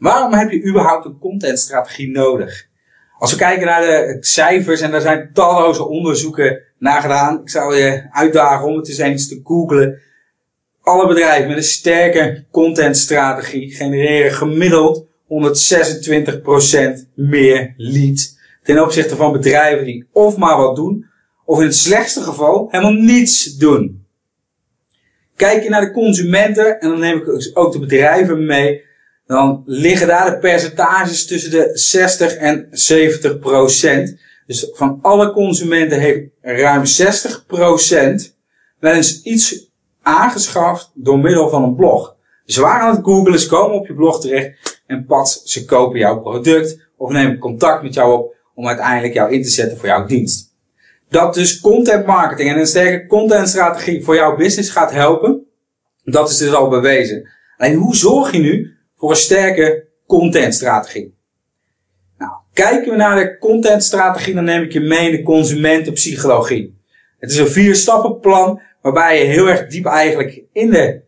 Waarom heb je überhaupt een contentstrategie nodig? Als we kijken naar de cijfers, en daar zijn talloze onderzoeken naar gedaan. Ik zou je uitdagen om het eens eens te googlen. Alle bedrijven met een sterke contentstrategie genereren gemiddeld 126% meer leads. Ten opzichte van bedrijven die of maar wat doen, of in het slechtste geval helemaal niets doen. Kijk je naar de consumenten, en dan neem ik ook de bedrijven mee, dan liggen daar de percentages tussen de 60 en 70 procent. Dus van alle consumenten heeft ruim 60 procent wel eens iets aangeschaft door middel van een blog. Ze waren aan het googlen, ze komen op je blog terecht en pas ze kopen jouw product of nemen contact met jou op om uiteindelijk jou in te zetten voor jouw dienst. Dat dus content marketing en een sterke contentstrategie voor jouw business gaat helpen, dat is dus al bewezen. Alleen hoe zorg je nu voor een sterke contentstrategie? Nou, kijken we naar de contentstrategie, dan neem ik je mee in de consumentenpsychologie. Het is een vier stappenplan waarbij je heel erg diep eigenlijk in de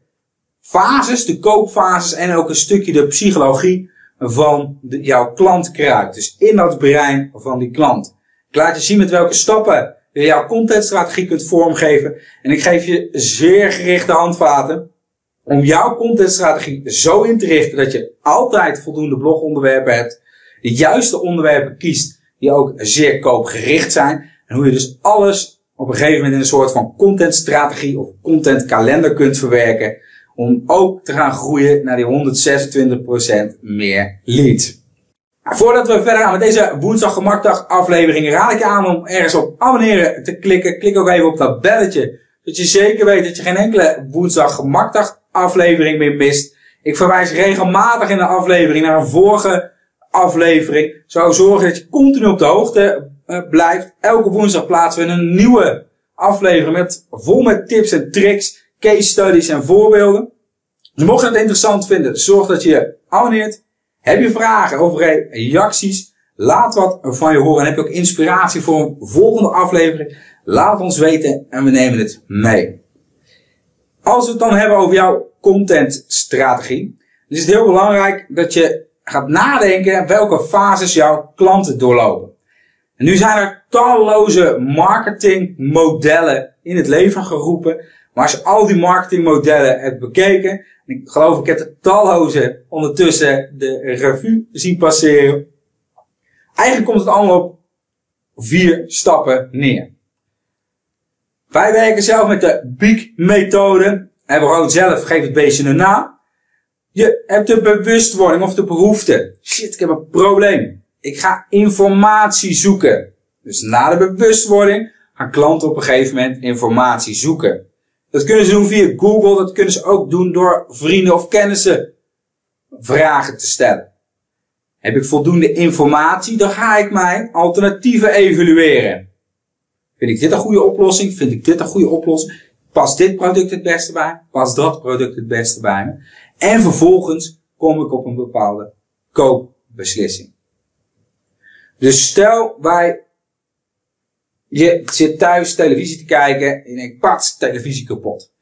fases, de koopfases en ook een stukje de psychologie van jouw klant kruipt. Dus in dat brein van die klant. Ik laat je zien met welke stappen je jouw contentstrategie kunt vormgeven. En ik geef je zeer gerichte handvaten om jouw contentstrategie zo in te richten dat je altijd voldoende blogonderwerpen hebt. De juiste onderwerpen kiest die ook zeer koopgericht zijn. En hoe je dus alles op een gegeven moment in een soort van contentstrategie of contentkalender kunt verwerken. Om ook te gaan groeien naar die 126% meer leads. Voordat we verder gaan met deze woensdag gemakdag aflevering, raad ik je aan om ergens op abonneren te klikken. Klik ook even op dat belletje, zodat je zeker weet dat je geen enkele woensdag gemakdag aflevering meer mist. Ik verwijs regelmatig in de aflevering naar een vorige aflevering. Zou zorgen dat je continu op de hoogte uh, blijft. Elke woensdag plaatsen we een nieuwe aflevering met, vol met tips en tricks, case studies en voorbeelden. Dus mocht je het interessant vinden, zorg dat je je abonneert. Heb je vragen of reacties? Laat wat van je horen. En heb je ook inspiratie voor een volgende aflevering? Laat ons weten en we nemen het mee. Als we het dan hebben over jouw contentstrategie, is het heel belangrijk dat je gaat nadenken welke fases jouw klanten doorlopen. En nu zijn er talloze marketingmodellen in het leven geroepen. Maar als je al die marketingmodellen hebt bekeken, en ik geloof ik heb er talloze ondertussen de revue zien passeren. Eigenlijk komt het allemaal op vier stappen neer. Wij werken zelf met de BIEK-methode. En we gewoon zelf, geef het beestje een naam. Je hebt de bewustwording of de behoefte. Shit, ik heb een probleem. Ik ga informatie zoeken. Dus na de bewustwording gaan klanten op een gegeven moment informatie zoeken. Dat kunnen ze doen via Google. Dat kunnen ze ook doen door vrienden of kennissen vragen te stellen. Heb ik voldoende informatie, dan ga ik mijn alternatieven evalueren. Vind ik dit een goede oplossing? Vind ik dit een goede oplossing? Past dit product het beste bij? Past dat product het beste bij me? En vervolgens kom ik op een bepaalde koopbeslissing. Dus stel wij, je zit thuis televisie te kijken en je denkt, televisie kapot.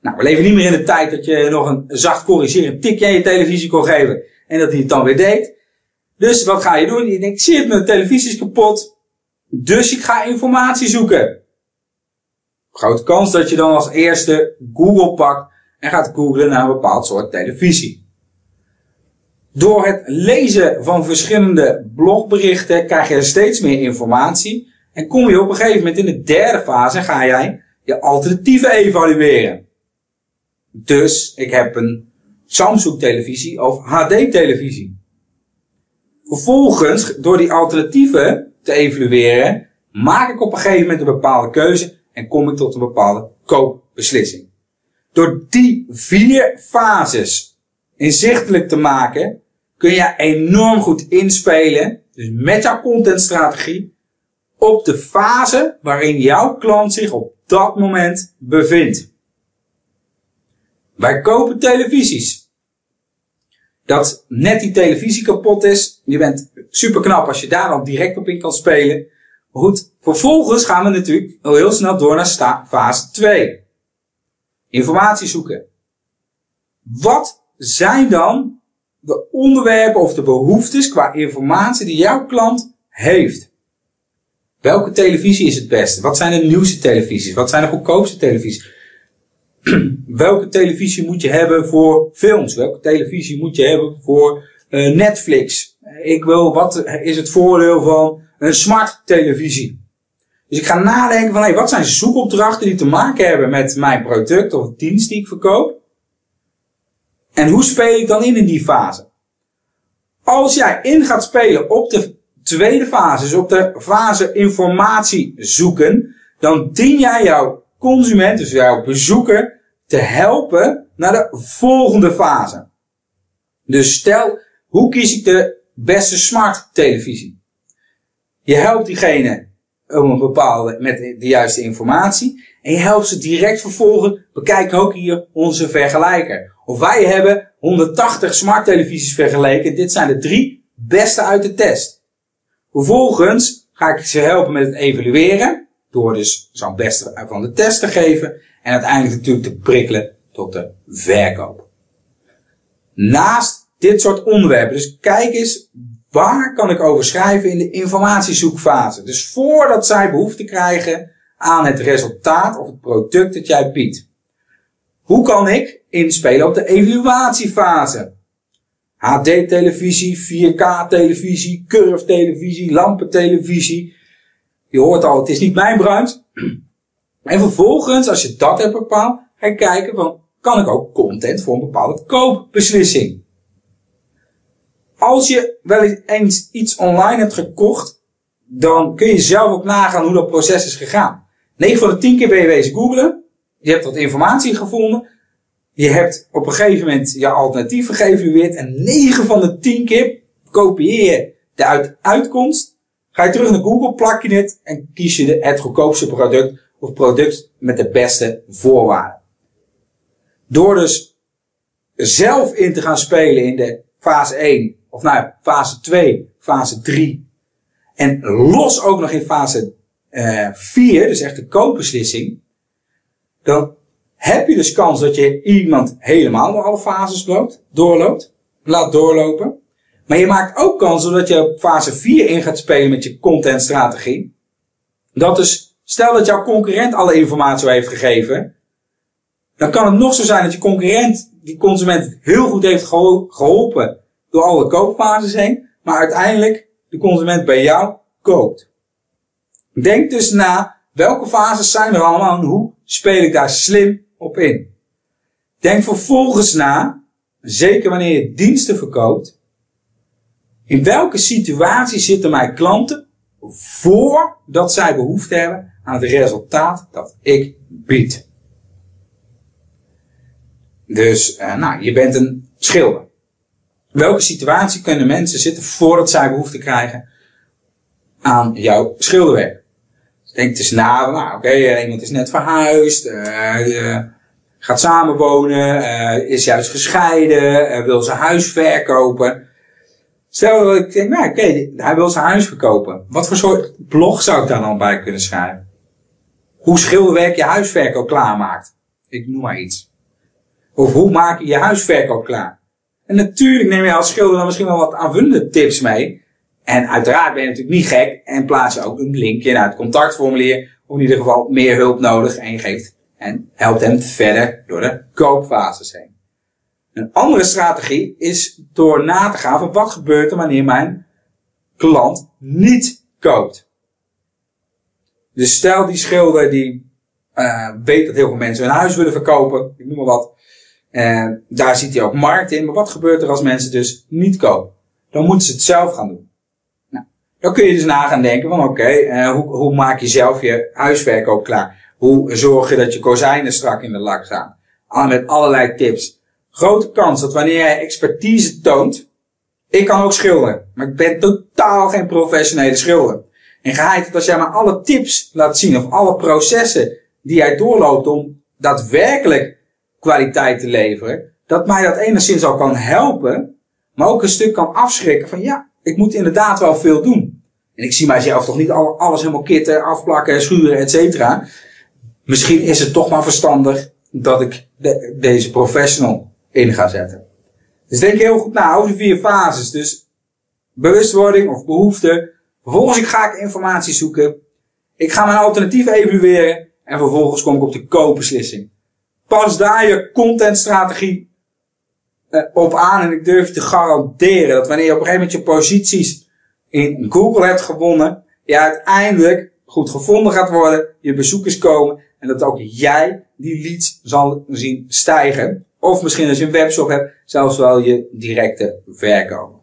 Nou, we leven niet meer in de tijd dat je nog een zacht corrigerend tikje aan je televisie kon geven en dat hij het dan weer deed. Dus wat ga je doen? Je denkt, shit, mijn televisie is kapot. Dus ik ga informatie zoeken. Grote kans dat je dan als eerste Google pakt en gaat googlen naar een bepaald soort televisie. Door het lezen van verschillende blogberichten krijg je steeds meer informatie en kom je op een gegeven moment in de derde fase ga jij je alternatieven evalueren. Dus ik heb een Samsung televisie of HD televisie. Vervolgens, door die alternatieven te evalueren, maak ik op een gegeven moment een bepaalde keuze en kom ik tot een bepaalde koopbeslissing. Door die vier fases inzichtelijk te maken, kun je enorm goed inspelen, dus met jouw contentstrategie, op de fase waarin jouw klant zich op dat moment bevindt. Wij kopen televisies. Dat net die televisie kapot is. Je bent super knap als je daar dan direct op in kan spelen. Maar goed, vervolgens gaan we natuurlijk heel snel door naar fase 2. Informatie zoeken. Wat zijn dan de onderwerpen of de behoeftes qua informatie die jouw klant heeft. Welke televisie is het beste? Wat zijn de nieuwste televisies? Wat zijn de goedkoopste televisies? Welke televisie moet je hebben voor films? Welke televisie moet je hebben voor uh, Netflix? Ik wil, wat is het voordeel van een smart televisie? Dus ik ga nadenken van, hey, wat zijn zoekopdrachten die te maken hebben met mijn product of dienst die ik verkoop? En hoe speel ik dan in in die fase? Als jij in gaat spelen op de tweede fase, dus op de fase informatie zoeken, dan dien jij jouw consument, dus jouw bezoeker, te helpen naar de volgende fase. Dus stel, hoe kies ik de beste smart televisie? Je helpt diegene om een bepaalde, met de juiste informatie. En je helpt ze direct vervolgen. Bekijk ook hier onze vergelijker. Of wij hebben 180 smart televisies vergeleken. Dit zijn de drie beste uit de test. Vervolgens ga ik ze helpen met het evalueren. Door dus zo'n beste van de test te geven. En uiteindelijk natuurlijk te prikkelen tot de verkoop. Naast dit soort onderwerpen. Dus kijk eens, waar kan ik over schrijven in de informatiezoekfase? Dus voordat zij behoefte krijgen aan het resultaat of het product dat jij biedt. Hoe kan ik inspelen op de evaluatiefase? HD-televisie, 4K-televisie, curve-televisie, lampentelevisie. Je hoort al, het is niet mijn branche. En vervolgens, als je dat hebt bepaald, ga je kijken van, kan ik ook content voor een bepaalde koopbeslissing? Als je wel eens iets online hebt gekocht, dan kun je zelf ook nagaan hoe dat proces is gegaan. 9 van de 10 keer ben je wezen googlen. Je hebt wat informatie gevonden. Je hebt op een gegeven moment je alternatieven geëvalueerd. En 9 van de 10 keer kopieer je de uitkomst. Ga je terug naar Google, plak je het en kies je de, het goedkoopste product of product met de beste voorwaarden. Door dus zelf in te gaan spelen in de fase 1, of nou fase 2, fase 3. En los ook nog in fase uh, 4, dus echt de koopbeslissing. Dan heb je dus kans dat je iemand helemaal door alle fases loopt, doorloopt, laat doorlopen. Maar je maakt ook kans doordat je op fase 4 in gaat spelen met je contentstrategie. Dat dus Stel dat jouw concurrent alle informatie heeft gegeven. Dan kan het nog zo zijn dat je concurrent die consument heel goed heeft geholpen door alle koopfases heen. Maar uiteindelijk de consument bij jou koopt. Denk dus na welke fases zijn er allemaal en hoe speel ik daar slim op in. Denk vervolgens na, zeker wanneer je diensten verkoopt, in welke situatie zitten mijn klanten voordat zij behoefte hebben aan het resultaat dat ik bied. Dus, uh, nou, je bent een schilder. Welke situatie kunnen mensen zitten voordat zij behoefte krijgen aan jouw schilderwerk? Dus denk eens na, nou oké, eh, iemand is net verhuisd, uh, gaat samenwonen, is juist gescheiden, wil zijn huis verkopen. Stel dat ik denk, nou oké, hij wil zijn huis verkopen. Wat voor soort blog zou ik daar dan bij kunnen schrijven? hoe schilderwerk je huisverkoop klaarmaakt. Ik noem maar iets. Of hoe maak je je huisverkoop klaar. En natuurlijk neem je als schilder dan misschien wel wat aanvullende tips mee. En uiteraard ben je natuurlijk niet gek en plaats je ook een linkje naar het contactformulier. Of in ieder geval meer hulp nodig en je geeft en helpt hem verder door de koopfases heen. Een andere strategie is door na te gaan van wat gebeurt er wanneer mijn klant niet koopt. Dus stel die schilder die uh, weet dat heel veel mensen hun huis willen verkopen, ik noem maar wat. En daar ziet hij ook markt in. Maar wat gebeurt er als mensen dus niet kopen? Dan moeten ze het zelf gaan doen. Nou, dan kun je dus na gaan denken van oké, uh, hoe, hoe maak je zelf je huisverkoop klaar? Hoe zorg je dat je kozijnen strak in de lak staan? Al met allerlei tips. Grote kans dat wanneer jij expertise toont, ik kan ook schilderen, maar ik ben totaal geen professionele schilder. En geheid dat als jij maar alle tips laat zien of alle processen die jij doorloopt om daadwerkelijk kwaliteit te leveren, dat mij dat enigszins al kan helpen, maar ook een stuk kan afschrikken van ja, ik moet inderdaad wel veel doen. En ik zie mijzelf toch niet alles helemaal kitten, afplakken, schuren, et cetera. Misschien is het toch maar verstandig dat ik de, deze professional in ga zetten. Dus denk heel goed na over de vier fases. Dus bewustwording of behoefte. Vervolgens ga ik informatie zoeken. Ik ga mijn alternatief evalueren. En vervolgens kom ik op de koopbeslissing. Pas daar je contentstrategie uh, op aan. En ik durf te garanderen dat wanneer je op een gegeven moment je posities in Google hebt gewonnen. Je uiteindelijk goed gevonden gaat worden. Je bezoekers komen. En dat ook jij die leads zal zien stijgen. Of misschien als je een webshop hebt, zelfs wel je directe verkoop.